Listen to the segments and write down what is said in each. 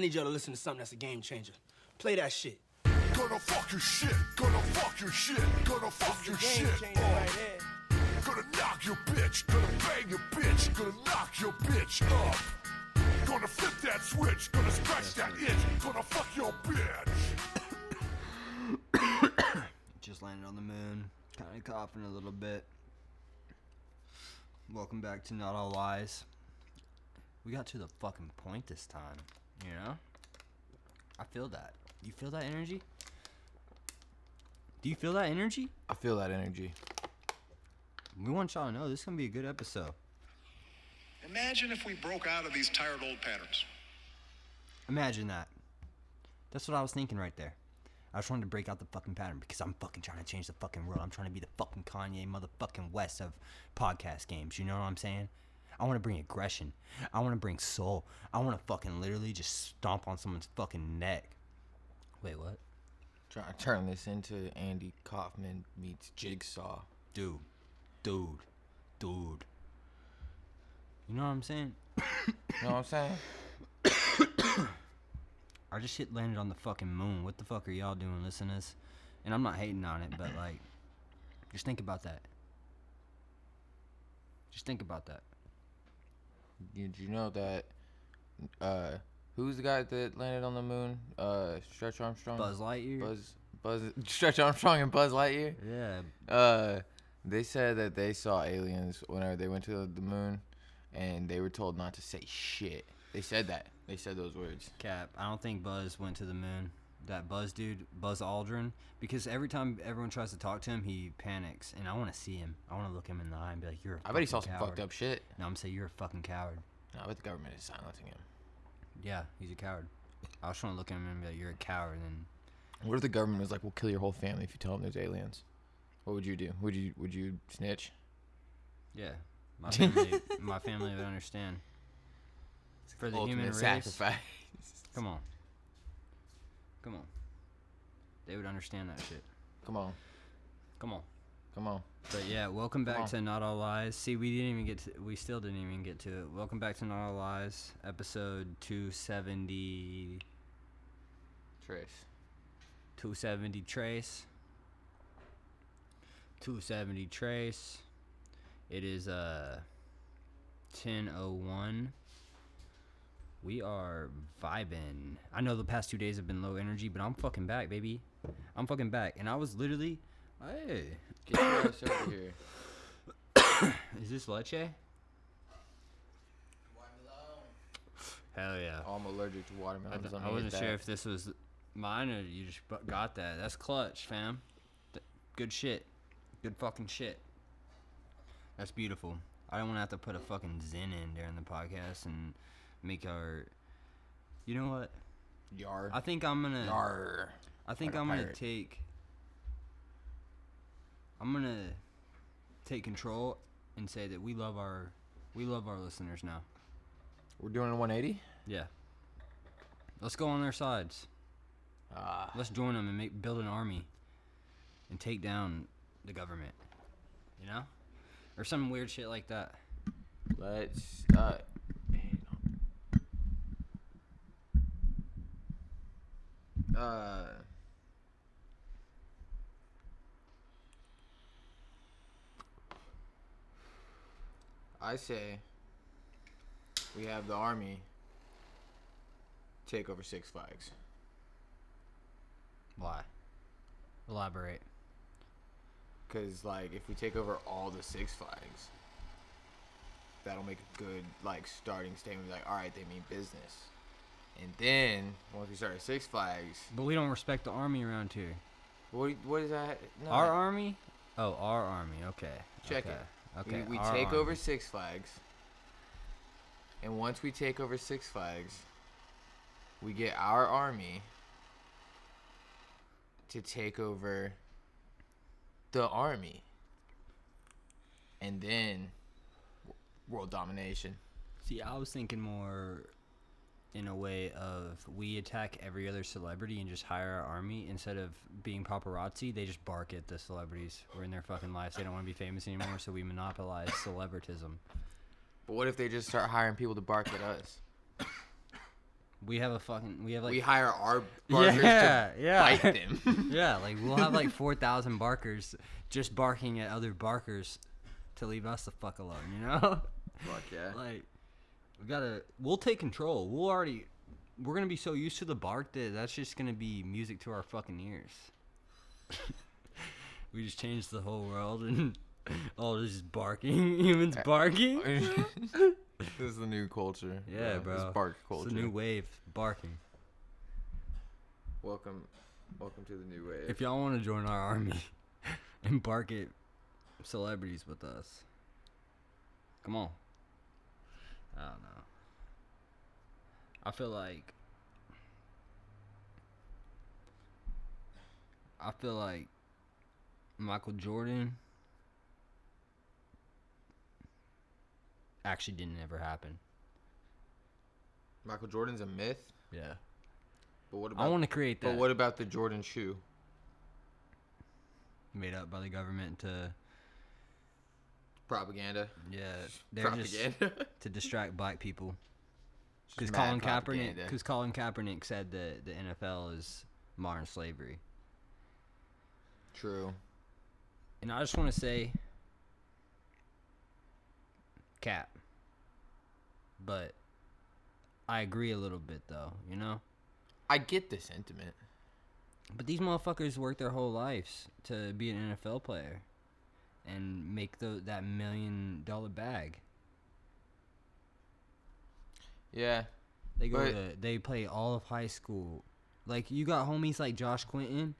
need y'all to listen to something that's a game changer. Play that shit. Gonna fuck your shit, gonna fuck your shit, gonna fuck your Game shit. changer Uh, right here. Gonna knock your bitch, gonna bang your bitch, gonna knock your bitch up. Gonna flip that switch, gonna scratch that itch, gonna fuck your bitch. Just landed on the moon. Kind of coughing a little bit. Welcome back to Not All Lies. We got to the fucking point this time, you know? I feel that. You feel that energy? Do you feel that energy? I feel that energy. We want y'all to know this is gonna be a good episode. Imagine if we broke out of these tired old patterns. Imagine that. That's what I was thinking right there. I just wanted to break out the fucking pattern because I'm fucking trying to change the fucking world. I'm trying to be the fucking Kanye motherfucking West of podcast games. You know what I'm saying? I want to bring aggression. I want to bring soul. I want to fucking literally just stomp on someone's fucking neck. Wait, what? Trying to turn this into Andy Kaufman meets Jigsaw. Dude. Dude. Dude. You know what I'm saying? You know what I'm saying? Our just shit landed on the fucking moon. What the fuck are y'all doing, listeners? And I'm not hating on it, but like, just think about that. Just think about that. Did you know that? Uh, who's the guy that landed on the moon? Uh, Stretch Armstrong. Buzz Lightyear. Buzz. Buzz. Stretch Armstrong and Buzz Lightyear. Yeah. Uh, they said that they saw aliens whenever they went to the moon, and they were told not to say shit. They said that. They said those words. Cap. I don't think Buzz went to the moon. That Buzz dude, Buzz Aldrin, because every time everyone tries to talk to him, he panics, and I want to see him. I want to look him in the eye and be like, "You're." a I bet he saw some coward." fucked up shit. No, I'm saying you're a fucking coward. I bet the government is silencing him. Yeah, he's a coward. I was trying to look at him and be like, "You're a coward," and What if the government was like, "We'll kill your whole family if you tell them there's aliens"? What would you do? Would you would you snitch? yeah, my family, my family would understand. For the human race, sacrifice. Come on. Come on. They would understand that shit. Come on, Come on. come on. But yeah, welcome back to Not All Lies. See, we didn't even get to, we still didn't even get to it. Welcome back to Not All Lies, episode 270, Trace. 270 Trace. 270 Trace. It is uh 1001. We are vibing. I know the past two days have been low energy, but I'm fucking back, baby. I'm fucking back. And I was literally, hey, Get your ass over here. is this leche? Watermelon. Hell yeah. I'm allergic to I, watermelons. I wasn't sure if this was mine or you just got that. That's clutch, fam. Th- good shit. Good fucking shit. That's beautiful. I don't want to have to put a fucking zen in during the podcast and make our. You know what? Yar. I think I'm gonna. Yar. I think like I'm gonna take. I'm gonna take control and say that we love our, we love our listeners now. We're doing a 180. Yeah. Let's go on their sides. Ah. Let's join them and make build an army and take down the government. You know, or some weird shit like that. Let's. Uh, hang on. Uh. I say we have the army take over Six Flags. Why? Elaborate. Cause like if we take over all the Six Flags, that'll make a good like starting statement. Like, all right, they mean business. And then once we start at Six Flags, But we don't respect the army around here. what what is that? No, Our army? Oh, our army. Okay. Check okay. it. Okay. We, we our take over. Six Flags, and once we take over Six Flags, we get our army to take over the army, and then w- world domination. See, I was thinking more in a way of we attack every other celebrity and just hire our army instead of being paparazzi. They just bark at the celebrities we're in their fucking lives. They don't want to be famous anymore, so we monopolize celebritism. But what if they just start hiring people to bark at us? We have a fucking. We have like. we hire our barkers yeah, to yeah. bite them. yeah, like we'll have like four thousand barkers just barking at other barkers to leave us the fuck alone. You know. Fuck yeah. like we gotta. We'll take control. We'll already. We're gonna be so used to the bark that that's just gonna be music to our fucking ears. we just changed the whole world and all this barking, humans uh, barking. this is the new culture. Yeah, This bro. bark culture. It's the new wave, barking. welcome, welcome to the new wave. If y'all want to join our army and bark at celebrities with us, come on. I don't know. I feel like. I feel like Michael Jordan actually didn't ever happen. Michael Jordan's a myth, Yeah. but what about? I want to create that But what about the Jordan shoe? made up by the government to Propaganda. yeah, they're just Propaganda. to distract black people. Because Just Colin Kaepernick, because Colin Kaepernick said that the NFL is modern slavery, True. and I just want to say, cap. But I agree a little bit, though. You know. I get the sentiment. But these motherfuckers work their whole lives to be an NFL player, and make the that million dollar bag. Yeah. They go to they play all of high school. Like you got homies like Josh Quinton.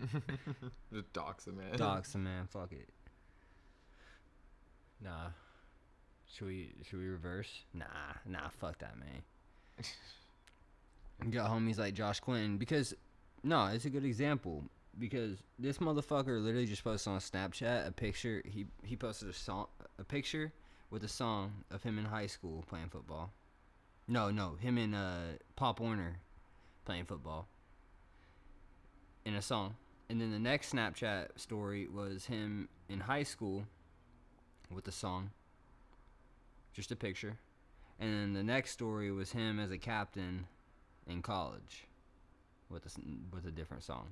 Just dox man. Dox man. Fuck it. Nah. Should we should we reverse? Nah, nah. Fuck that, man. You got homies like Josh Quinton because no, it's a good example because this motherfucker literally just posted on Snapchat a picture. He he posted a song, a picture with a song of him in high school playing football. No, no, him and uh, Pop Warner playing football in a song. And then the next Snapchat story was him in high school with a song. Just a picture. And then the next story was him as a captain in college with a, with a different song.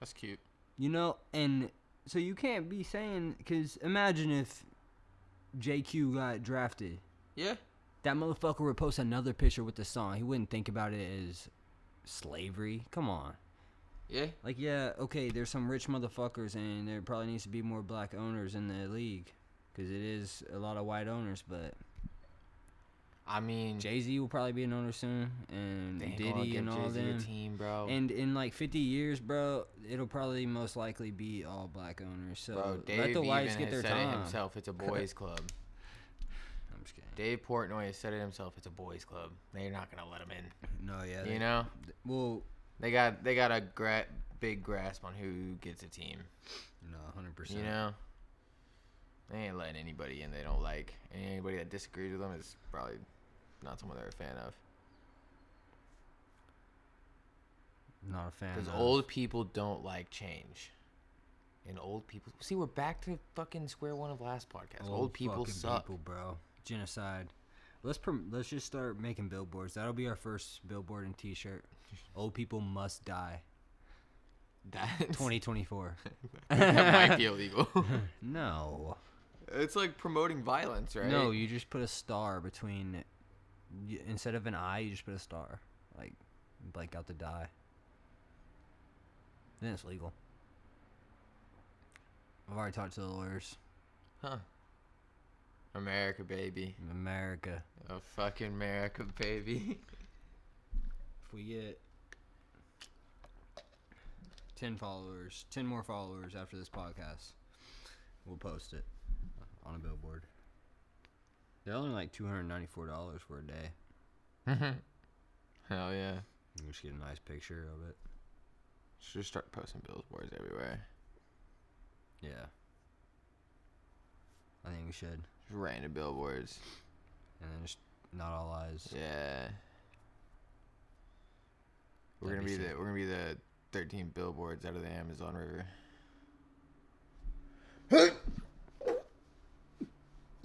That's cute. You know, and so you can't be saying cuz imagine if JQ got drafted. Yeah. That motherfucker would post another picture with the song. He wouldn't think about it as slavery. Come on. Yeah. Like, yeah, okay, there's some rich motherfuckers, and there probably needs to be more black owners in the league. Because it is a lot of white owners, but I mean, Jay Z will probably be an owner soon, and they ain't gonna Diddy and all Jay-Z them. team, bro. And in like 50 years, bro, it'll probably most likely be all black owners. So bro, Dave let the whites even get their said it time. himself. It's a boys' club. I'm just kidding. Dave Portnoy has said it himself. It's a boys' club. They're not gonna let him in. No, yeah. You they- know, Well, they got they got a gra- big grasp on who gets a team. no, 100%. You know, they ain't letting anybody in they don't like. And anybody that disagrees with them is probably not someone they're a fan of. Not a fan. Because old people don't like change. And old people. See, we're back to fucking square one of last podcast. Old, people suck. people, bro. Genocide. Let's prom- let's just start making billboards. That'll be our first billboard and T-shirt. Old people must die. That 2024. that might be illegal. no. it's like promoting violence, right? No, you just put a star between. Instead of an eye, you just put a star. Like, blank out the die. Then it's legal. I've already talked to the lawyers. Huh. America, baby. America. Oh, fucking America, baby. If we get 10 followers, 10 more followers after this podcast, we'll post it on a billboard. They're only like $294 for a day. Mm-hmm. Hell yeah. You just get a nice picture of it. Should just start posting billboards everywhere. Yeah. I think we should. Just random billboards. And then just not all eyes. Yeah. We're That'd gonna be be the we're gonna be the 13 billboards out of the Amazon River.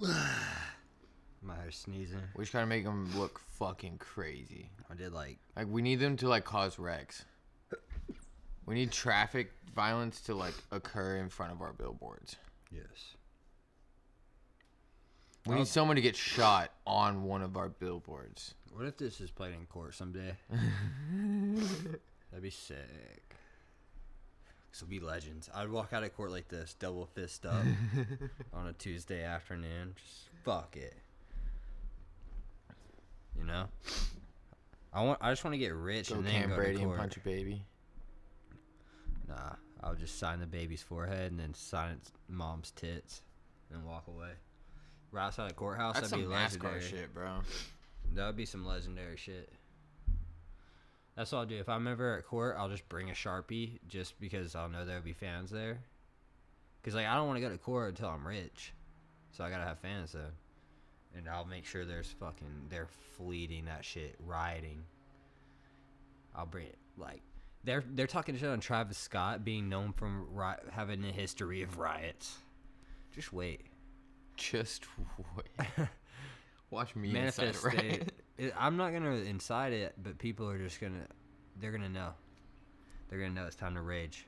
started sneezing. We just gotta make them look fucking crazy. I did like Like we need them to like cause wrecks. We need traffic violence to like occur in front of our billboards. yes. We need oh. someone to get shot on one of our billboards. What if this is played in court someday? That'd be sick. This will be legends. I'd walk out of court like this, double fist up, on a Tuesday afternoon. Just fuck it. You know. I want. I just want to get rich Go and then Cam go Brady to and punch a baby. Nah, I'll just sign the baby's forehead and then sign its mom's tits, and walk away. Right outside the courthouse. That's that'd some be NASCAR legendary. shit, bro. That would be some legendary shit. That's what I'll do. If I'm ever at court, I'll just bring a sharpie, just because I'll know there'll be fans there. Cause like I don't want to go to court until I'm rich, so I gotta have fans though, and I'll make sure there's fucking they're fleeting that shit, rioting. I'll bring it like they're they're talking shit on Travis Scott being known from ri- having a history of riots. Just wait. Just wait. Watch me manifest inside, right? It, I'm not gonna inside it, but people are just gonna, they're gonna know. They're gonna know it's time to rage,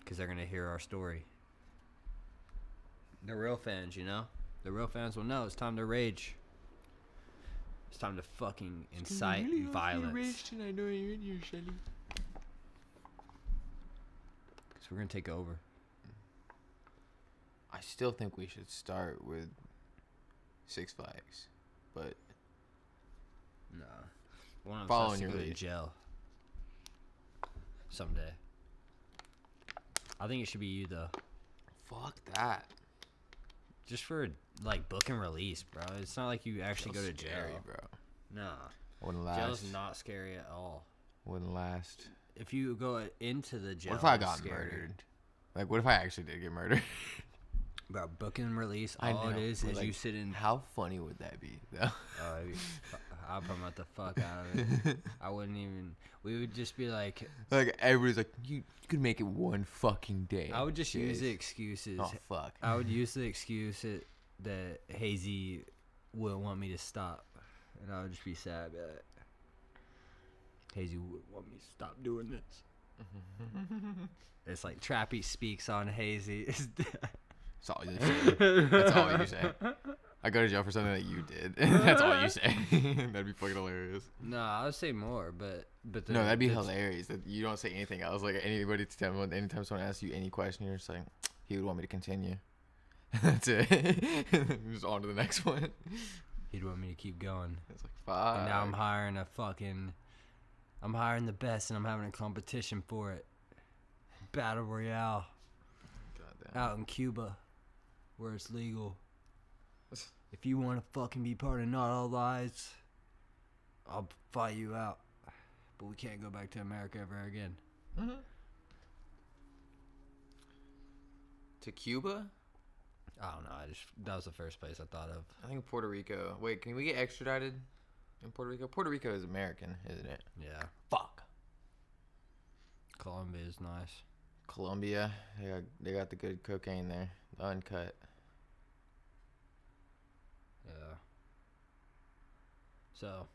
because they're gonna hear our story. They're real fans, you know, the real fans will know it's time to rage. It's time to fucking incite violence. I know you're in here, Shelly. Because we're gonna take over. I still think we should start with Six Flags, but no, one of us Following has to your go to lead. jail someday. I think it should be you though. fuck that. Just for like book and release, bro. It's not like you actually go to Feels scary, jail, bro. Nah, Wouldn't jail's last. not scary at all. Wouldn't last. If you go into the jail, What if I got scary. murdered? Like, what if I actually did get murdered? Bro, book and release. All it know, is is like, you sit in. How funny would that be, though? Oh, it'd be I'll promote the fuck out of it. I wouldn't even. We would just be like, like everybody's like, you could make it one fucking day. I would just use the excuses. Oh fuck. I would use the excuse that, that Hazy wouldn't want me to stop, and I would just be sad. Be like, Hazy would want me to stop doing this. it's like Trappy speaks on Hazy. That's all you say. That's all you say. I go to jail for something that you did. That's all you say. that'd be fucking hilarious. no, I would say more, but but the, no, that'd be hilarious. That you don't say anything else. Like anybody, to tell me, anytime someone asks you any question, you're just like, he would want me to continue. That's it. just on to the next one. He'd want me to keep going. It's like fuck. And now I'm hiring a fucking. I'm hiring the best, and I'm having a competition for it. Battle Royale Goddamn. out in Cuba, where it's legal. If you want to fucking be part of Not All Lies, I'll fight you out. But we can't go back to America ever again. Mm-hmm. To Cuba? I don't know. I just that was the first place I thought of. I think Puerto Rico. Wait, can we get extradited in Puerto Rico? Puerto Rico is American, isn't it? Yeah, Fuck. Colombia is nice. Colombia, they got, they got the good cocaine there, the uncut. Yeah. So,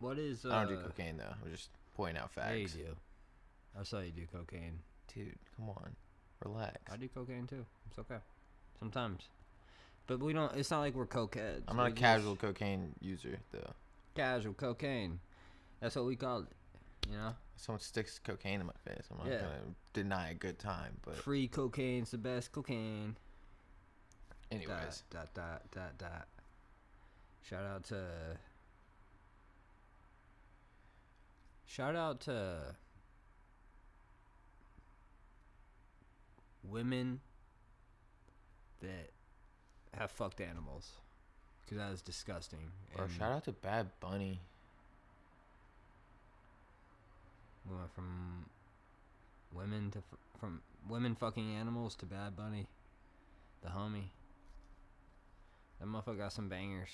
what is? Uh, I don't do cocaine though. I'm just pointing out Yeah, you facts. do. I saw you do cocaine. Dude, come on, relax. I do cocaine too. It's okay. Sometimes. But we don't. It's not like we're cokeheads. I'm not a just- casual cocaine user though. Casual cocaine. That's what we call it. You know, someone sticks cocaine in my face, I'm not Yeah. gonna deny a good time. But free cocaine's the best cocaine. Anyways, Dot dot dot dot. Shout out to. Shout out to. Women that have fucked animals. Because that is disgusting. bro, and shout out to Bad Bunny. We went from women to f- from women fucking animals to Bad Bunny, the homie. That motherfucker got some bangers.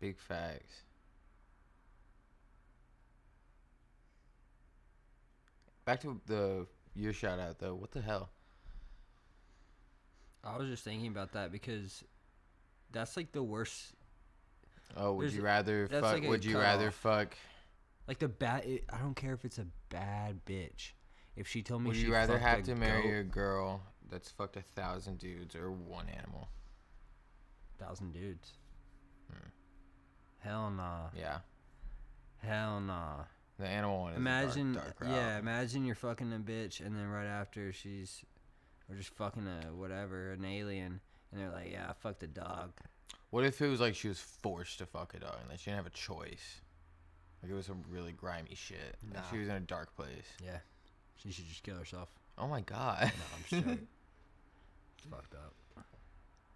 Big facts. Back to the your shout out though. What the hell? I was just thinking about that because that's like the worst. Oh, would There's- you rather fuck? like would you rather cutoff. fuck? Like the bad. It, I don't care if it's a bad bitch. If she told me Would you rather have to marry goat- a girl that's fucked a thousand dudes or one animal? Thousand dudes. Hmm. Hell nah. Yeah, Hell nah. the animal one is Imagine, dark, dark yeah, imagine you're fucking a bitch, and then right after she's, or just fucking a whatever, an alien, and they're like, yeah, I fucked a dog. What if it was like she was forced to fuck a dog and like she didn't have a choice? Like it was some really grimy shit. Like she was in a dark place. Yeah, she should just kill herself. Oh my god. No, I'm straight. it's fucked up.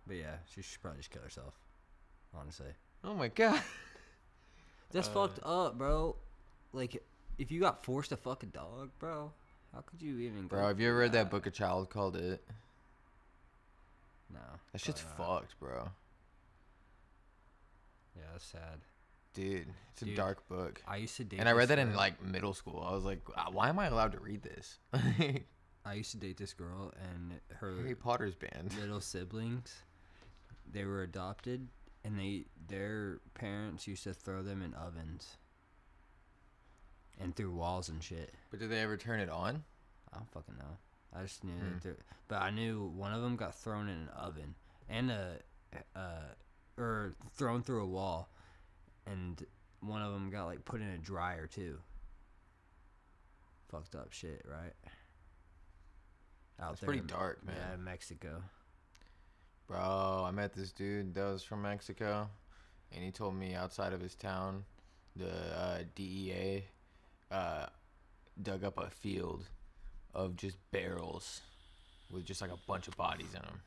But yeah, she should probably just kill herself. Honestly, oh my god. that's Uh, fucked up, bro. Like, if you got forced to fuck a dog, bro, how could you even? go Bro, have you ever read that book a child called it? No. That shit's not. fucked, bro. Yeah, that's sad. Dude, it's a dark book. I used to date. And I read that in like middle school. I was like, "Uh, why am I allowed to read this? I used to date this girl, and her Harry Potter's band. little siblings, they were adopted, and they their parents used to throw them in ovens and through walls and shit. But did they ever turn it on? I don't fucking know. I just knew Hmm. that, but I knew one of them got thrown in an oven and a, uh, or thrown through a wall, and one of them got like put in a dryer too. Fucked up shit, right? Out That's there pretty in- dark, man. in Mexico. Bro, I met this dude that was from Mexico, and he told me outside of his town, the uh, DEA uh, dug up a field of just barrels with just like a bunch of bodies in them,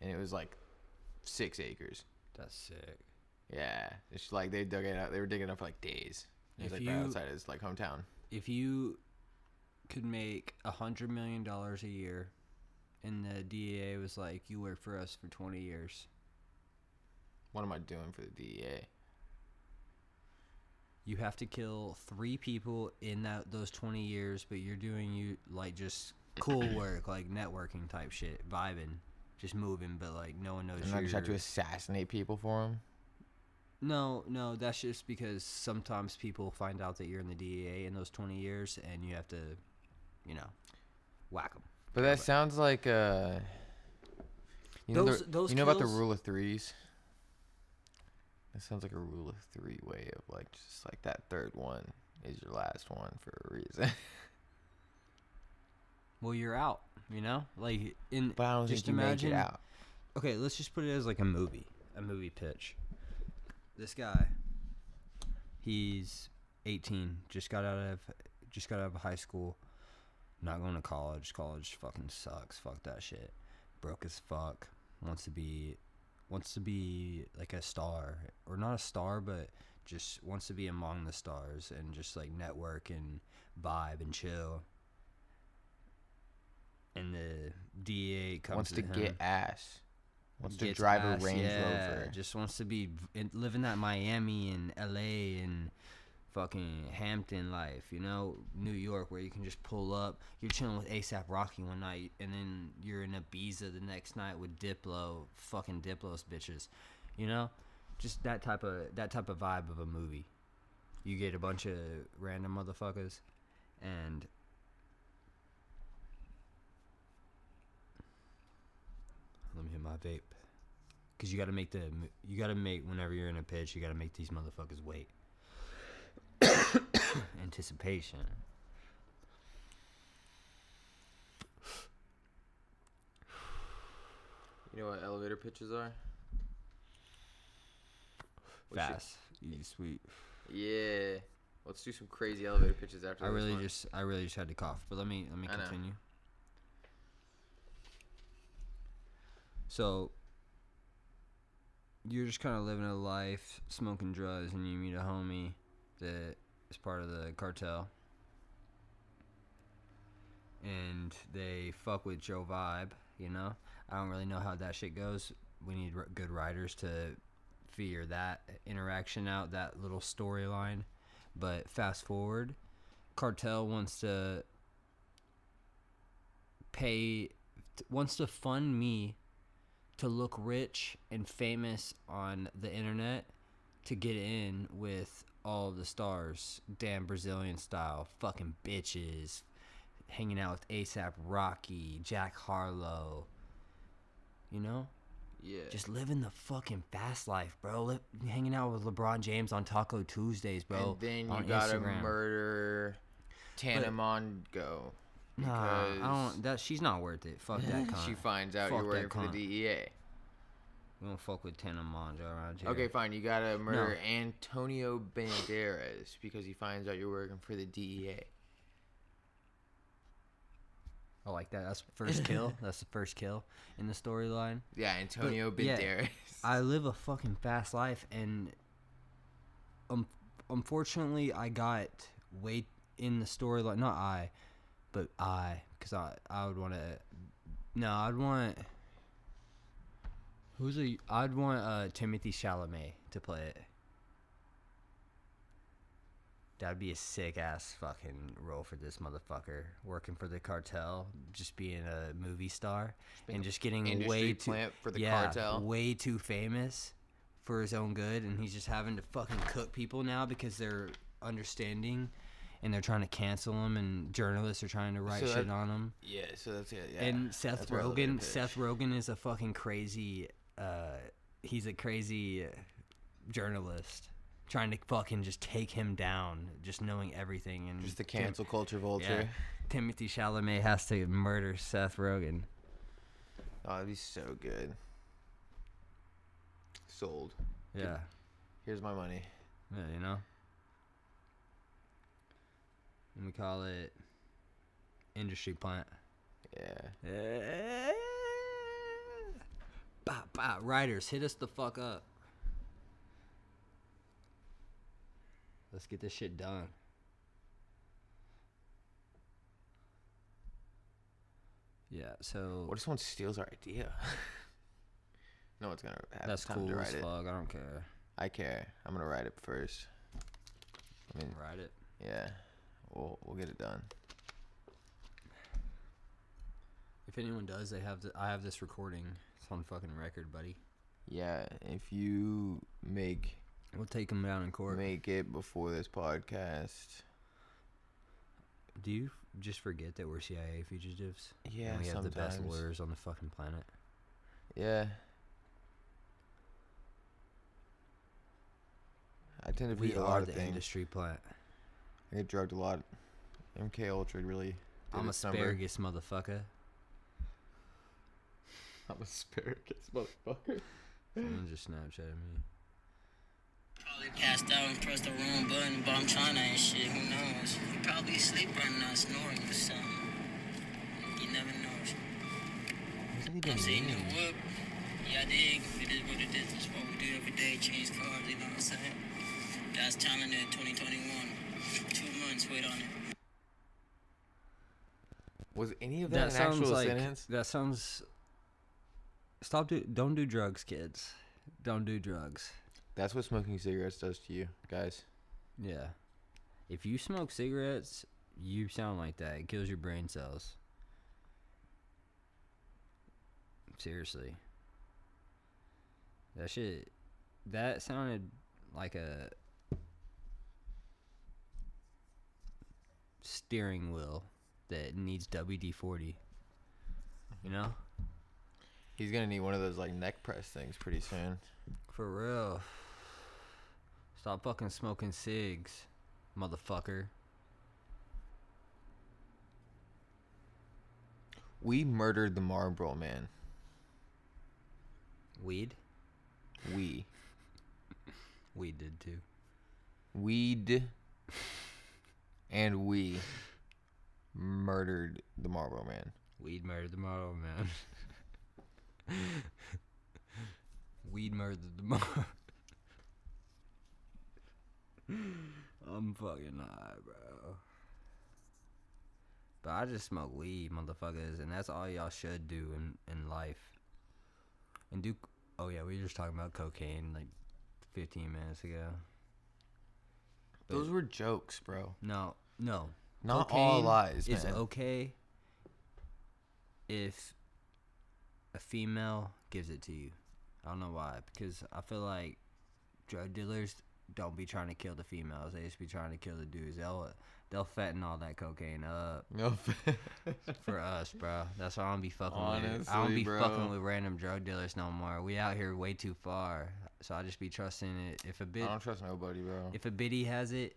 and it was like six acres. That's sick. Yeah, it's like they dug it out. They were digging it up for like days. It was If like right you- outside his like hometown. if you could make a hundred million dollars a year and the DEA was like, You work for us for twenty years, What am I doing for the DEA? you have to kill three people in that those twenty years, but you're doing you like just cool work, like networking type shit, vibing, just moving, but like no one knows you. And I just have to assassinate people for them. No, no, that's just because sometimes people find out that you're in the DEA in those 20 years and you have to, you know, whack them. But that sounds like uh you know, Those- the, those you know about the kills- rule of threes? That sounds like a rule of three way of like just like that third one is your last one for a reason. Well, you're out, you know? Like, in but I don't just think you imagine. make it out. Okay, let's just put it as like a movie, a movie pitch. This guy, he's 18, just got out of just got out of high school, not going to college. College fucking sucks. Fuck that shit. Broke as fuck. Wants to be wants to be like a star or not a star, but just wants to be among the stars and just like network and vibe and chill. And the DA comes Wants to him get ass. Wants to drive ass, a Range yeah, Rover. Just wants to be living that Miami and LA and fucking Hampton life, you know, New York, where you can just pull up. You're chilling with ASAP Rocky one night, and then you're in Ibiza the next night with Diplo, fucking Diplo's bitches, you know, just that type of that type of vibe of a movie. You get a bunch of random motherfuckers, and let me hit my vape. Cause you gotta make the you gotta make whenever you're in a pitch, you gotta make these motherfuckers wait. Anticipation. You know what elevator pitches are? Fast. Easy sweet. Yeah. Let's do some crazy elevator pitches after I this really one. just I really just had to cough. But let me let me I know. continue. So you're just kind of living a life, smoking drugs, and you meet a homie that is part of the cartel, and they fuck with Joe vibe. You know, I don't really know how that shit goes. We need r- good writers to figure that interaction out, that little storyline. But fast forward, cartel wants to pay, wants to fund me to look rich and famous on the internet to get in with all of the stars, damn Brazilian style, fucking bitches, hanging out with ASAP Rocky, Jack Harlow. You know? Yeah. Just living the fucking fast life, bro. Hanging out with LeBron James on Taco Tuesdays, bro. and then you gotta Instagram. murder Tana Mongeau. Nah, I don't. That she's not worth it. Fuck that. Con. she finds out Fuck you're working for the DEA. We don't fuck with Tana Mongeau around here. Okay, fine. You gotta murder Antonio Banderas because he finds out you're working for the DEA. I like that. That's the first kill. That's the first kill in the storyline. Yeah, Antonio But, yeah, Banderas. I live a fucking fast life, and um, unfortunately, I got way in the storyline. Not I, but I, because I I would want to. No, I'd want. Who's a? I'd want uh Timothy Chalamet to play it. That'd be a sick ass fucking role for this motherfucker. Working for the cartel, just being a movie star, and just getting way too for the yeah, cartel. way too famous for his own good, and he's just having to fucking cook people now because they're understanding, and they're trying to cancel him, and journalists are trying to write So shit on him. yeah, so that's it. Yeah. and Seth that's where I look at Rogen. Seth Rogen is a fucking crazy. Uh, he's a crazy journalist trying to fucking just take him down, just knowing everything and Just the Tim- cancel culture yeah, vulture. Timothy Chalamet has to murder Seth Rogen. Oh, that'd be so good. Sold. Yeah, Here's my money. yeah, you know. And we call it industry plant. Yeah. Yeah. Bah, bah, writers, hit us the fuck up. Let's get this shit done. Yeah, so What if someone steals our idea? no one's gonna have that's time cool to write it. fuck. I don't care. I care. I'm gonna write it first. I mean, Write it. yeah, we'll we'll get it done. If anyone does, they have. The, I have this recording. On fucking record, buddy. Yeah, if you make We'll take him down in court. make it before this podcast, Do you just forget that we're CIA fugitives? yeah, and we have sometimes. the best lawyers on the fucking planet. Yeah. I tend to We are lot of the things. industry plant. I get drugged a lot. MK Ultra really. I'm its number. asparagus, motherfucker. I'm asparagus, motherfucker. Someone just Snapchatted me. Probably passed out and pressed the wrong button, but I'm trying to and shit. Who knows? You probably asleep right now, snoring or something. You never know. I'm seeing the whoop. Yeah, I dig. It is what it is. It's what we do every day. Change cars. You know what I'm saying? That's talented 2021. Two months. Wait on it. Was any of That that, an actual like sentence? that sounds. Stop do don't do drugs, kids. Don't do drugs. That's what smoking cigarettes does to you, guys. Yeah. If you smoke cigarettes, you sound like that. It kills your brain cells. Seriously. That shit. That sounded like a steering wheel that needs WD 40. You know? He's gonna need one of those like neck press things pretty soon. For real. Stop fucking smoking cigs, motherfucker. We murdered the Marlboro man. Weed? We. Weed did too. Weed and we murdered the Marlboro man. Weed murdered the model, man. Weed murdered the model. I'm fucking high, bro. But I just smoke weed, motherfuckers, and that's all y'all should do in, in life. And do. Oh, yeah, we were just talking about cocaine like 15 minutes ago. But- Those were jokes, bro. No, no. Not all lies, is man. okay if a female gives it to you. I don't know why, because I feel like drug dealers don't be trying to kill the females. They just be trying to kill the dudes. They'll they'll fatten all that cocaine up No. for us, bro. That's why I don't be fucking Honestly, with. I don't be fucking with random drug dealers no more. We out here way too far, so I just be trusting it. If a I bit, don't trust nobody, bro. if a biddy has it,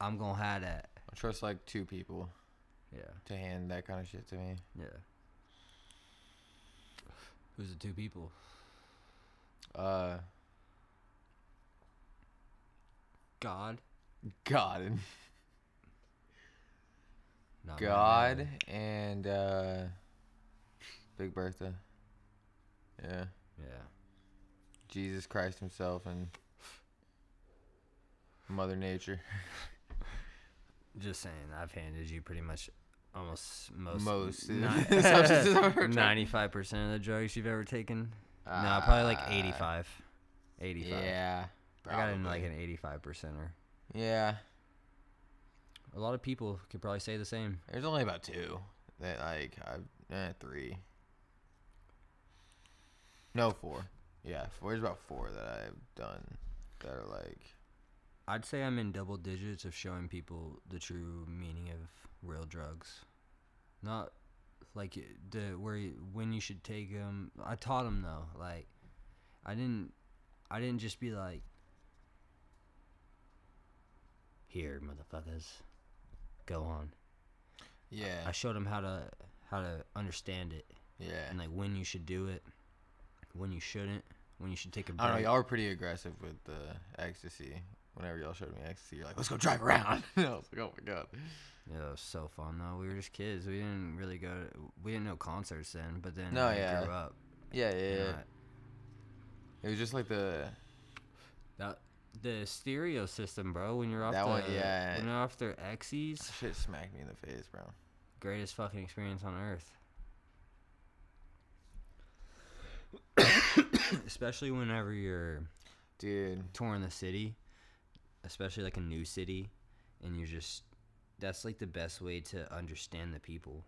I'm gonna have that. I trust like two people Yeah, to hand that kind of shit to me. yeah. Who's the two people? Uh, God. God and Not God and uh, Big Bertha. Yeah, Yeah. Jesus Christ Himself and Mother Nature. Just saying, I've handed you pretty much almost most Most substances I've ever taken. ninety-five percent of the drugs you've ever taken. no, probably like Uh, 85. 85. Yeah, I got in like an eighty-five percenter. Yeah, A lot of people could probably say the same. there's only about two that like I've eh, three. No, four. Yeah, four. There's about four that I've done that are like I'd say I'm in double digits of showing people the true meaning of real drugs. Not like the where you, when you should take them. I taught them though. Like I didn't I didn't just be like here motherfuckers go on. yeah, I showed them how to how to understand it yeah. and like when you should do it, when you shouldn't, when you should take a break. I don't know. Y'all were pretty aggressive with the ecstasy. Whenever y'all showed me ecstasy, you're like, "Let's go drive around." I was like, "Oh my god." Yeah, it was so fun though. We were just kids. We didn't really go. To, we didn't know concerts then, but then No, I yeah. grew up. Yeah, yeah, yeah. I- It was just like the that the stereo system, bro. When you're off That the, one, yeah. when you're off their X's, shit smacked me in the face, bro. greatest fucking experience on earth. Especially whenever you're Dude, touring the city, especially like a new city, and you're just that's like the best way to understand the people.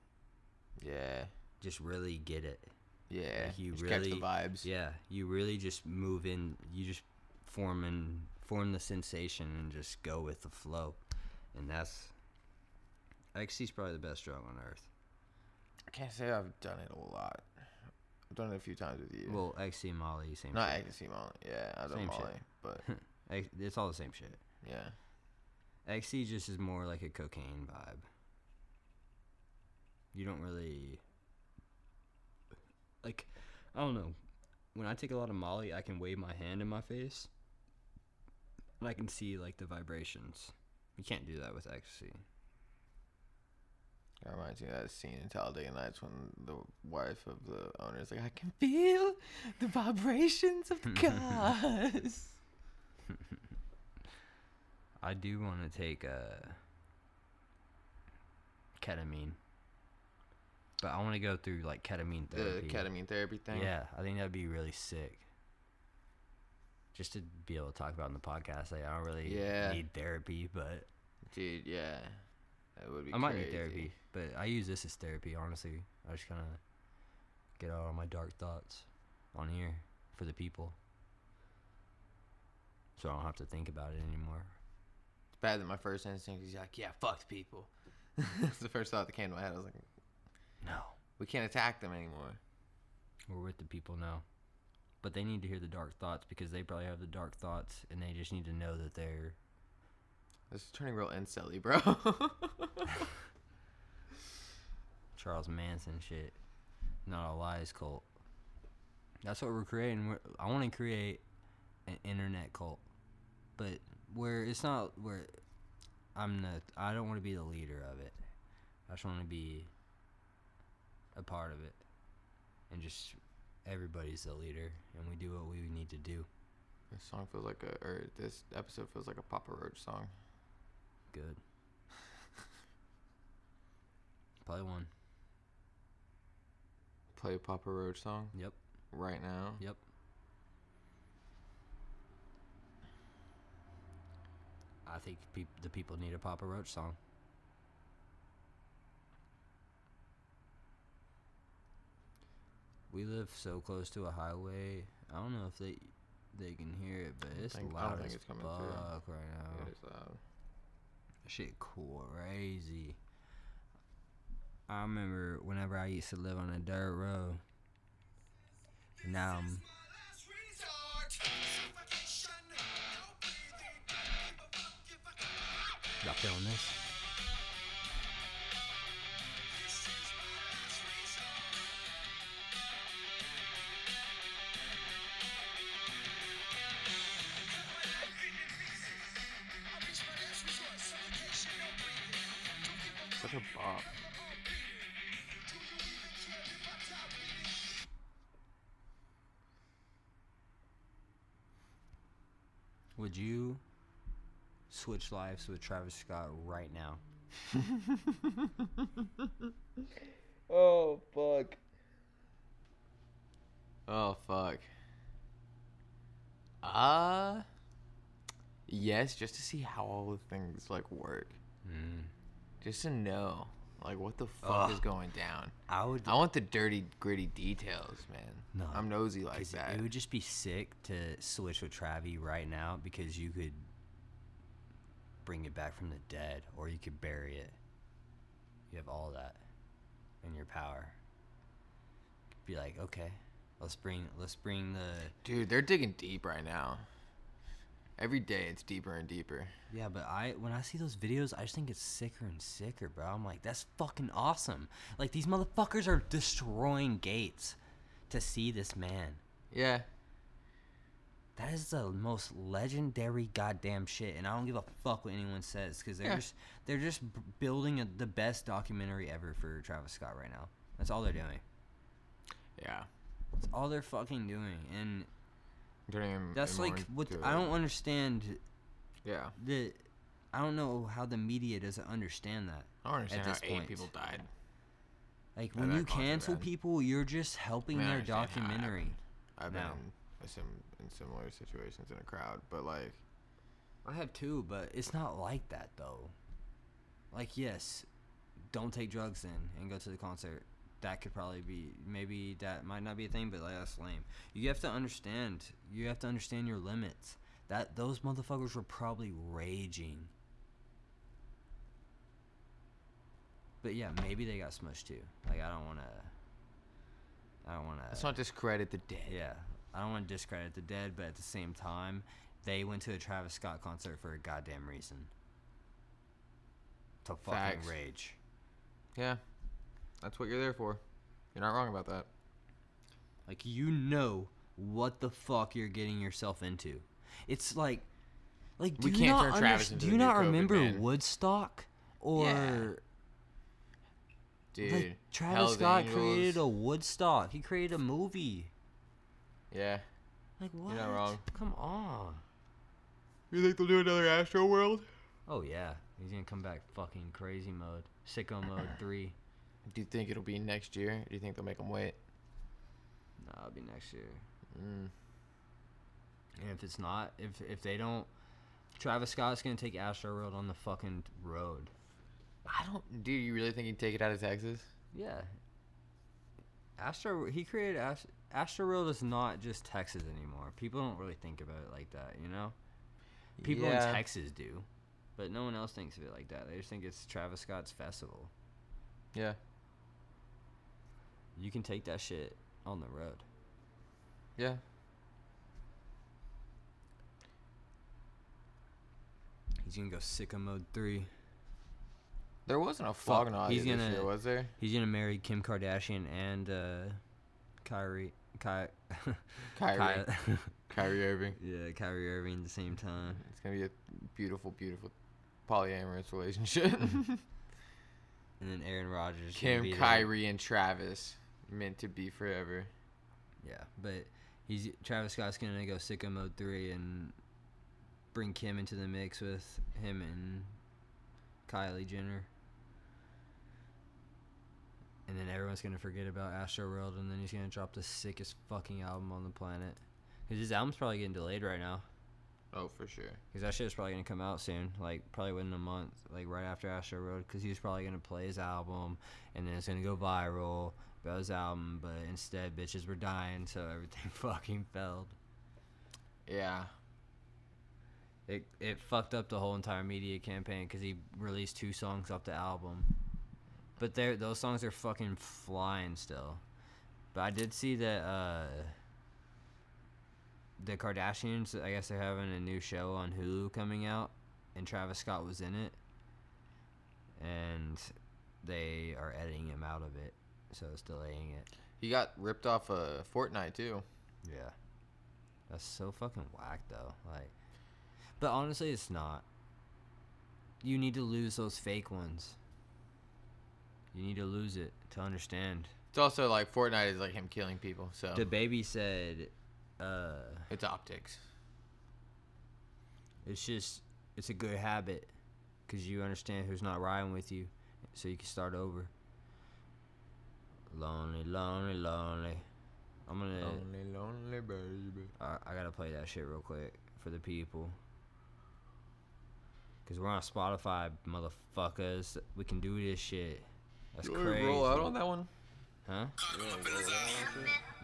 yeah, Just really get it. yeah. Like you just really catch the vibes. Yeah, you really just move in. You just form and form the sensation and just go with the flow, and that's XC's probably the best drug on earth. I can't say I've done it a lot. I've done it a few times with you. Well, XC Molly, same. not shit. ecstasy, Molly. Yeah, I've done Same shit. Molly, but It's all the same shit. Yeah. XC just is more like a cocaine vibe. You don't really like. I don't know. When I take a lot of Molly, I can wave my hand in my face, and I can see like the vibrations. You can't do that with ecstasy. That reminds me of that scene in Talladega Nights when the wife of the owner is like, I can feel the vibrations of the cars. I do want to take uh, ketamine, but I want to go through like ketamine therapy. the ketamine therapy thing. Yeah, I think that'd be really sick. Just to be able to talk about in the podcast, like I don't really Yeah. need therapy, but Dude, yeah. That would be I might crazy. need therapy. But I use this as therapy, honestly. I just kind of get out all my dark thoughts on here for the people, so I don't have to think about it anymore. Bad that my first instinct is like, yeah, fuck the people. That's the first thought that came to my head. I was like, No, we can't attack them anymore. we're with the people now, but they need to hear the dark thoughts because they probably have the dark thoughts, and they just need to know that they're This is turning real incelly, bro. Charles Manson shit. Not a lies cult. That's what we're creating. We're, I want to create an internet cult, but where it's not where I'm the. I don't want to be the leader of it. I just want to be a part of it, and just everybody's the leader, and we do what we need to do. this song feels like a, or this episode feels like a Papa Roach song. Good. Play one. Play a Papa Roach song Yep. right now. Yep. I think peop- the people need a Papa Roach song. we live so close to a highway. I don't know if they they can hear it, but it's think- I loud think as it's coming fuck through. right now. It is loud. Shit crazy. I remember whenever I used to live on a dirt road. Now I'm y'all feeling this? Such a bop. Would you switch lives with Travis Scott right now? Oh fuck. Oh fuck. Uh yes, just to see how all the things like work. Mm. Just to know like what the fuck is going down. I would. I want the dirty, gritty details, man. No, I'm nosy like that. It would just be sick to switch with Travi right now because you could bring it back from the dead or you could bury it. You have all that in your power. Be like, okay, let's bring let's bring the Dude, they're digging deep right now. Every day it's deeper and deeper. Yeah, but I when I see those videos, I just think it's sicker and sicker, bro. I'm like, that's fucking awesome. Like these motherfuckers are destroying gates to see this man. Yeah. That is the most legendary goddamn shit, and I don't give a fuck what anyone says because they're Yeah. just they're just building a, the best documentary ever for Travis Scott right now. That's all they're doing. Yeah. That's all they're fucking doing, and that's like what I don't understand. Yeah. The I don't know how the media doesn't understand that. I don't understand how this eight point. people died. Like when you cancel people, you're just helping I mean, their how documentary. I've been sim- in similar situations in a crowd, but like, I have too, but it's not like that though. Like yes, don't take drugs then and go to the concert. That could probably be maybe that might not be a thing, but like that's lame. You have to understand. You have to understand your limits. That those motherfuckers were probably raging. But yeah, maybe they got smushed too. Like I don't want to. I don't want to. let's not discredit the dead. Yeah, I don't want to discredit the dead, but at the same time, they went to a Travis Scott concert for a goddamn reason. To fucking Facts. rage. Yeah. That's what you're there for. You're not wrong about that. Like you know what the fuck you're getting yourself into. It's like, like do We you can't not turn Travis into do you not COVID, remember man. Woodstock or Dude. like Travis Scott Angels. created a Woodstock? He created a movie. Yeah. Like what? not wrong. Come on. You think they'll do another Astro World? Oh yeah, he's gonna come back fucking crazy mode, sicko mode three. Do you think it'll be next year? Do you think they'll make him wait? Nah, it'll be next year. Mm. And if it's not, if if they don't, Travis Scott's gonna take Astro World on the fucking road. I don't. Do you really think he'd take it out of Texas? Yeah. Astro, he created Astro World is not just Texas anymore. People don't really think about it like that, you know. People Yeah. in Texas do, but no one else thinks of it like that. They just think it's Travis Scott's festival. Yeah. You can take that shit on the road. Yeah. He's gonna go sicko mode three. There wasn't a fog nausea he's this gonna- year, was there? He's gonna marry Kim Kardashian and uh, Kyrie. Ky- Kyrie. Ky- Kyrie Irving. yeah, Kyrie Irving at the same time. It's gonna be a beautiful, beautiful polyamorous relationship. And then Aaron Rodgers. Kim, Kyrie, and Travis meant to be forever. Yeah, but he's Travis Scott's gonna go sicko mode three and bring Kim into the mix with him and Kylie Jenner. And then everyone's gonna forget about Astro World, and then he's gonna drop the sickest fucking album on the planet. Cause his album's probably getting delayed right now. Oh, for sure. Cause that shit's probably gonna come out soon, like probably within a month, like right after Astro World. Cause he's probably gonna play his album, and then it's gonna go viral, Bell's album, but instead bitches were dying, so everything fucking failed. Yeah. It it fucked up the whole entire media campaign because he released two songs off the album, but they those songs are fucking flying still. But I did see that uh, the Kardashians, I guess they're having a new show on Hulu coming out, and Travis Scott was in it, and they are editing him out of it, so it's delaying it. He got ripped off a Fortnite too. Yeah. That's so fucking whack though. Like But honestly it's not. You need to lose those fake ones. You need to lose it to understand. It's also like Fortnite is like him killing people, so The baby said uh it's optics. it's just it's a good habit cuz you understand who's not riding with you so you can start over. Lonely, lonely, lonely. I'm to Lonely, lonely baby. I, I gotta play that shit real quick for the people. Cause we're on Spotify, motherfuckers. We can do this shit. That's You crazy. roll out on that one? Huh?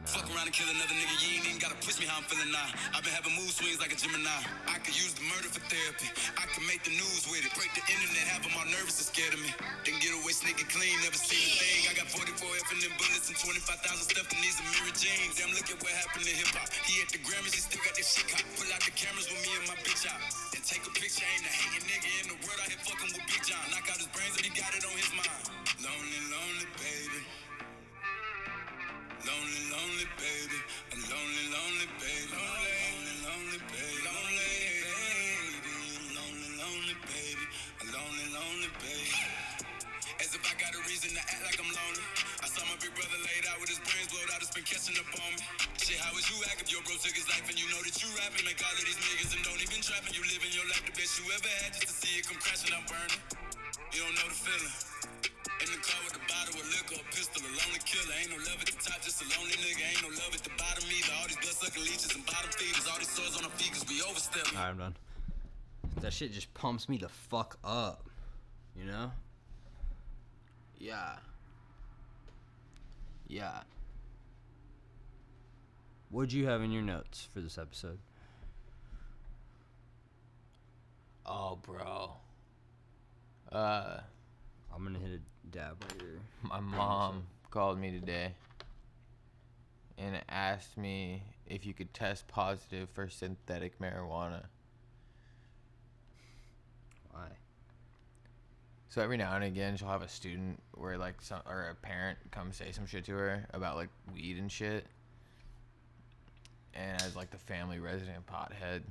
Fuck around and kill another nigga, you ain't even gotta push me how I'm feeling now. I've been having mood swings like a Gemini. I could use the murder for therapy. I can make the news with it. Break the internet, half of my nervous is scared of me. Then get away sneaking clean, never seen a thing. I got 44 F and them bullets and 25,000 stuff in these Amiri jeans. Damn, look at what happened to hip hop. He at the Grammys, he still got shit. Pull out the cameras with me and my bitch out. And take a picture, ain't a hating nigga in the world out here fucking with Big John. Knock out his brains and he got it on his mind. Lonely, lonely baby. Lonely, lonely baby. A lonely, lonely baby. Lonely, lonely baby. Lonely baby. Lonely, lonely baby. A lonely, lonely baby. As if I got a reason to act like I'm lonely. I saw my big brother laid out with his brains blowed out. It's been catching up on me. Shit, how would you act if your bro took his life and you know that you rapping? Make all of these niggas and don't even trapping. You living your life the best you ever had just to see it come crashing down burning. You don't know the feeling. Lonely killer. Ain't no love at the top, just a lonely nigga. Ain't no love at the bottom either. All these blood sucking leeches and bottom feeders. All these sores on our feet 'cause we overstepping. Alright, I'm done. That shit just pumps me the fuck up. You know? Yeah. Yeah. What'd you have in your notes for this episode? Oh, bro. Uh, I'm gonna hit a dab right here. my mom called me today and asked me if you could test positive for synthetic marijuana. Why? So every now and again, she'll have a student where like some or a parent come say some shit to her about like weed and shit. And as like the family resident pothead,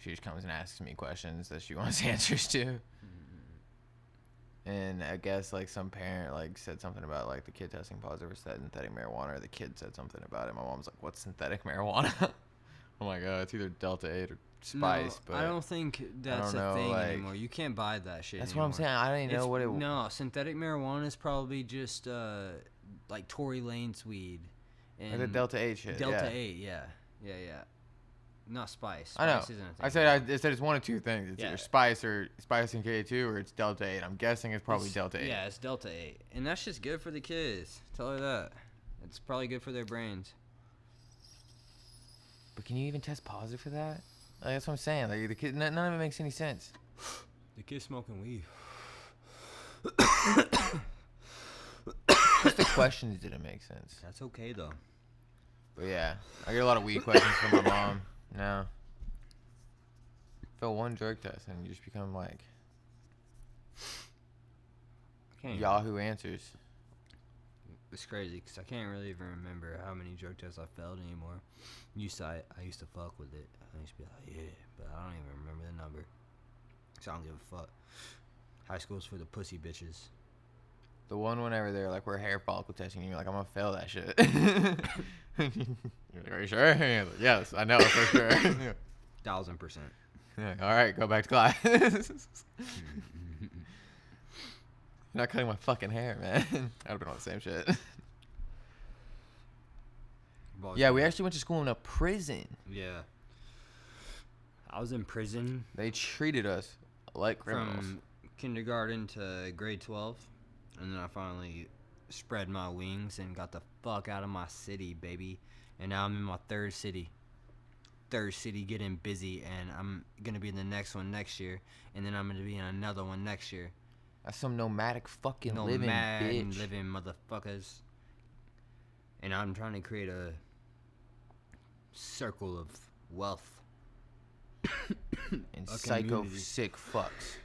she just comes and asks me questions that she wants answers to. Hmm. And I guess like some parent like said something about like the kid testing positive for synthetic marijuana, or the kid said something about it. My mom's like, "What's synthetic marijuana?" oh my god, it's either Delta Eight or Spice. no, but I don't think that's don't a know, thing like- anymore. You can't buy that shit. That's what I'm saying. I don't even know what it. No, synthetic marijuana is probably just uh, like Tory Lane's weed. Like And the Delta Eight shit. Delta yeah. 8, yeah. Yeah, yeah. Not Spice. I know. Spice isn't a I thing. said I, I said it's one of two things. It's Yeah. either Spice or Spice and K two, or it's Delta Eight. I'm guessing it's probably It's- Delta Eight. Yeah, it's Delta 8. And that's just good for the kids. Tell her that. It's probably good for their brains. But can you even test positive for that? Like, that's what I'm saying. Like the kid, none none of it makes any sense. The kid's smoking weed. Just the questions didn't make sense. That's okay, though. But yeah, I get a lot of weed questions from my mom now. Fill one drug test and you just become like can't Yahoo Answers. It's crazy because I can't really even remember how many drug tests I failed anymore. Used to, I, I used to fuck with it. I used to be like, yeah, but I don't even remember the number. So I don't give a fuck. High school's for the pussy bitches. The one whenever they're like, we're hair follicle testing, you're like, I'm gonna fail that shit. you're like, Are you sure? Like, yes, I know for sure. Yeah. Thousand percent. Yeah, all right, go back to class. You're not cutting my fucking hair, man. I'd have been on the same shit. Yeah, we actually went to school in a prison. Yeah. I was in prison They treated us like criminals. from kindergarten to grade 12 and then i finally spread my wings and got the fuck out of my city, baby. And now I'm in my third city. Third city getting busy, and I'm gonna be in the next one next year, and then I'm gonna be in another one next year. That's some nomadic fucking No living bitch. living motherfuckers. And I'm trying to create a circle of wealth. and a psycho community. sick fucks.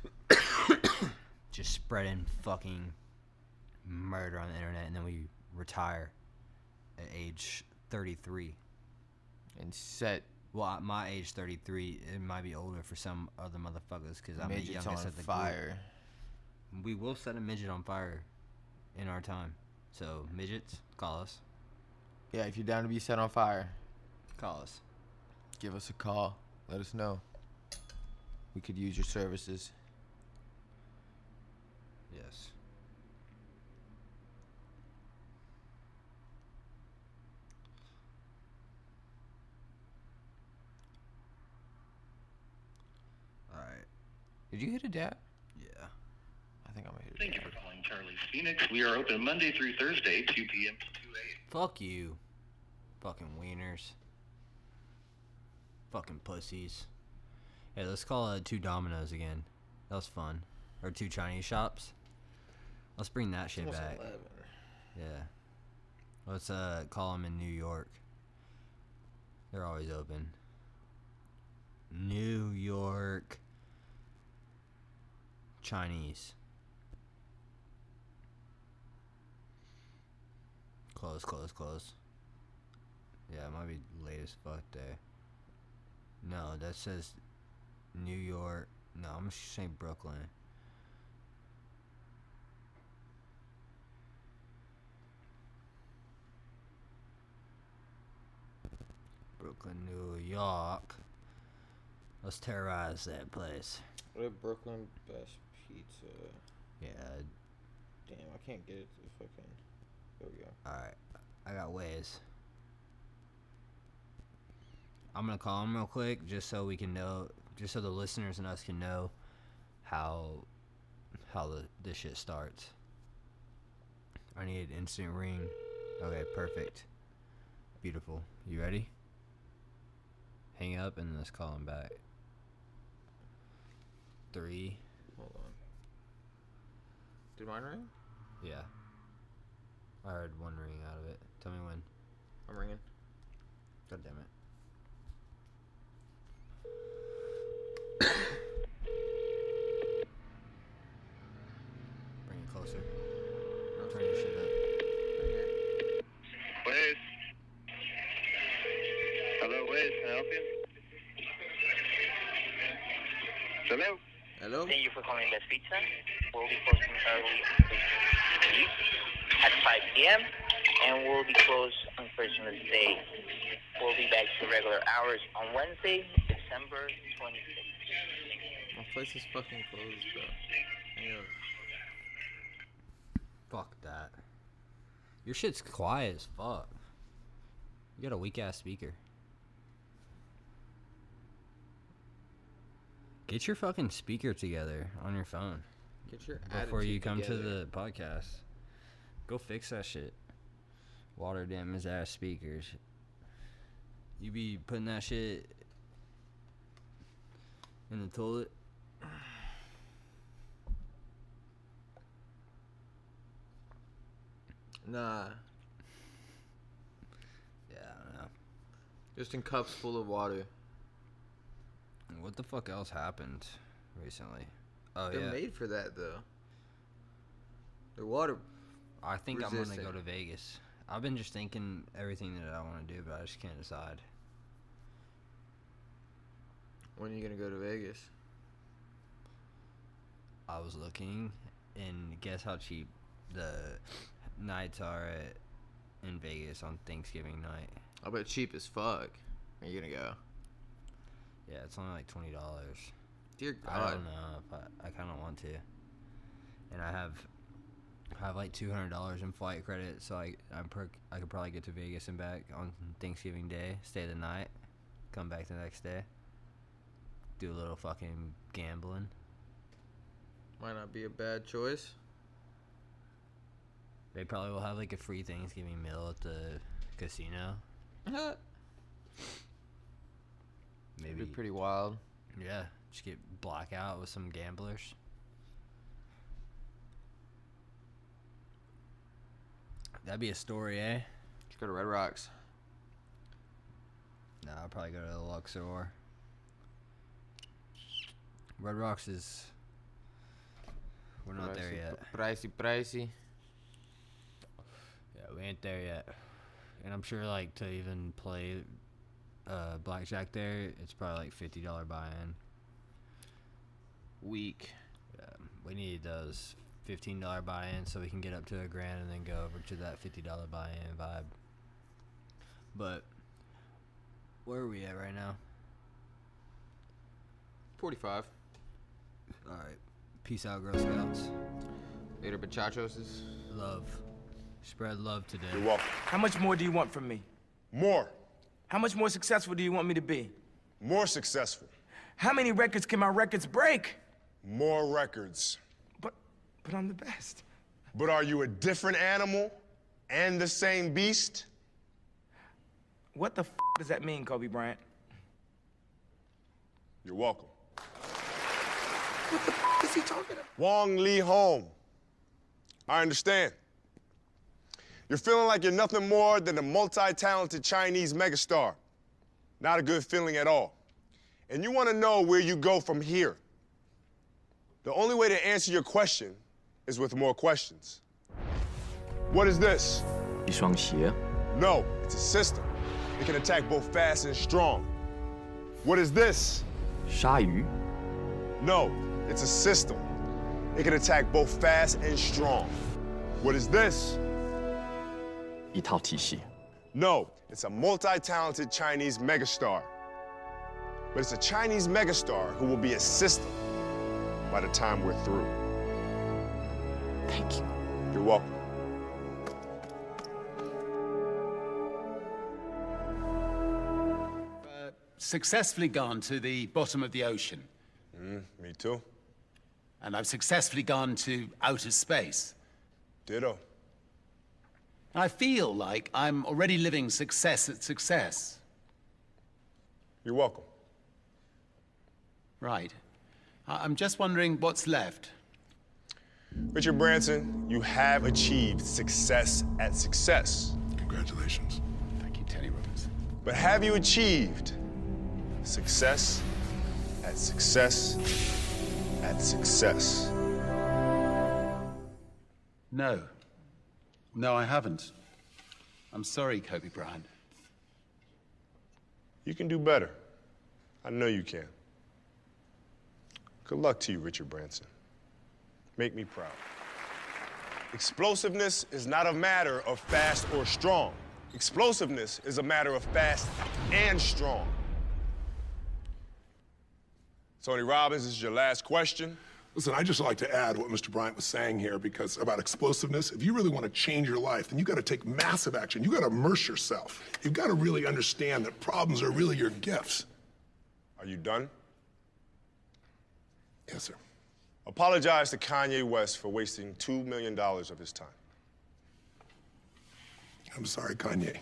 just spreading fucking murder on the internet and then we retire at age 33 And set well at my age 33 it might be older for some other motherfuckers because i'm the midgets youngest on of the fire. group we will set a midget on fire in our time so midgets call us Yeah, if you're down to be set on fire, call us give us a call. Let us know. We could use your services. yes all right Did you hit a dab? yeah I think I'm gonna hit a Thank you for calling Charlie's Phoenix. We are open Monday through Thursday, 2 p.m. to 2 a.m. Fuck you. Fucking wieners. Fucking pussies. Hey, let's call it two Dominoes again. That was fun. Or two Chinese shops. Let's bring that shit back. 11. Yeah. Let's uh call them in New York. They're always open. New York Chinese. Close, close, close. Yeah, it might be late as fuck there. No, that says New York. No, I'm saying Brooklyn. Brooklyn, New York. Let's terrorize that place. What Brooklyn best pizza. Yeah, Damn, I can't get it to fucking. There we go. alright. I got ways. I'm gonna call him real quick just so we can know, just so the listeners and us can know how how the this shit starts. I need an instant ring. Okay, perfect. Beautiful. You ready? Hang up and let's call him back. Three. Hold on. Did mine ring? Yeah. I heard one ring out of it. Tell me when. I'm ringing. God damn it. Bring it closer. Turn your shit up. Wes. Hello, Wes. Can I help you? Hello? Hello? Thank you for calling Best Pizza. We'll be closing early at 5 p.m. and we'll be closed on Christmas Day. We'll be back to regular hours on Wednesday, December 26th. My place is fucking closed, bro. Hang up. Fuck that. Your shit's quiet as fuck. You got a weak ass speaker. Get your fucking speaker together on your phone Get your before you come to the podcast. Go fix that shit. Water damage ass speakers. You be putting that shit in the toilet. Nah. Yeah, I don't know. Just in cups full of water. What the fuck else happened recently? Oh They're yeah. made for that though. They're water. I think I'm gonna go to Vegas. I've been just thinking everything that I want to do, but I just can't decide. When are you gonna go to Vegas? I was looking, and guess how cheap the nights are at, in Vegas on Thanksgiving night. I bet cheap as fuck. Are you gonna go? Yeah, it's only like twenty dollars. Dear God. I don't know if I, I kind of want to, and I have I have like two hundred dollars in flight credit, so I I'm per, I could probably get to Vegas and back on Thanksgiving Day, stay the night, come back the next day, do a little fucking gambling. Might not be a bad choice. They probably will have like a free Thanksgiving meal at the casino. Maybe It'd be pretty wild. Yeah, just get blackout with some gamblers. That'd be a story, eh? Just go to Red Rocks. No, I'll probably go to the Luxor. Red Rocks is. We're not there yet. Pricey, pricey. Yeah, we ain't there yet. And I'm sure, like, to even play uh, blackjack there, it's probably like fifty dollar buy-in. Week. Yeah, we need those fifteen dollar buy-in so we can get up to a grand and then go over to that fifty dollar buy-in vibe. But where are we at right now? 45. All right, peace out, Girl Scouts. Later, bachachoses. Love, spread love today. You're welcome. How much more do you want from me? More. How much more successful do you want me to be? More successful. How many records can my records break? More records. But, but I'm the best. But are you a different animal and the same beast? What the f- does that mean, Kobe Bryant? You're welcome. What the f- is he talking about? Wang Leehom. I understand. You're feeling like you're nothing more than a multi talented Chinese megastar. Not a good feeling at all. And you want to know where you go from here. The only way to answer your question is with more questions. What is this? 一双鞋， No, it's a system. It can attack both fast and strong. What is this? 鲨鱼， No, it's a system. It can attack both fast and strong. What is this? 一套体系。 No, it's a multi talented Chinese megastar. But it's a Chinese megastar who will be a system by the time we're through. Thank you. You're welcome. successfully gone to the bottom of the ocean, Mm, me too. and I've successfully gone to outer space. Ditto. I feel like I'm already living success at success. You're welcome. Right. I- I'm just wondering what's left. Richard Branson, you have achieved success at success. Congratulations. Thank you, Teddy Robbins. But have you achieved success at success at success? No. No, I haven't. I'm sorry, Kobe Bryant. You can do better. I know you can. Good luck to you, Richard Branson. Make me proud. Explosiveness is not a matter of fast or strong. Explosiveness is a matter of fast and strong. Tony Robbins, this is your last question. Listen, I just like to add what Mr. Bryant was saying here because about explosiveness, if you really want to change your life, then you got to take massive action. You got to immerse yourself. You've got to really understand that problems are really your gifts. Are you done? Yes, sir. Apologize to Kanye West for wasting $2 million of his time. I'm sorry, Kanye.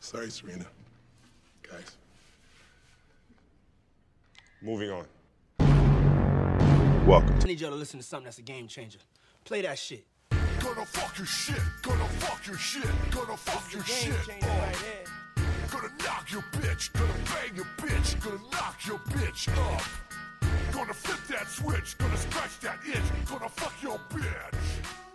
Sorry, Serena. Guys. Moving on. Welcome. I need y'all to listen to something that's a game changer. Play that shit. Gonna fuck your shit. Gonna fuck your shit. Gonna fuck your Game shit. changer up. right here. Gonna knock your bitch. Gonna bang your bitch. Gonna knock your bitch up. Gonna flip that switch. Gonna scratch that itch. Gonna fuck your bitch.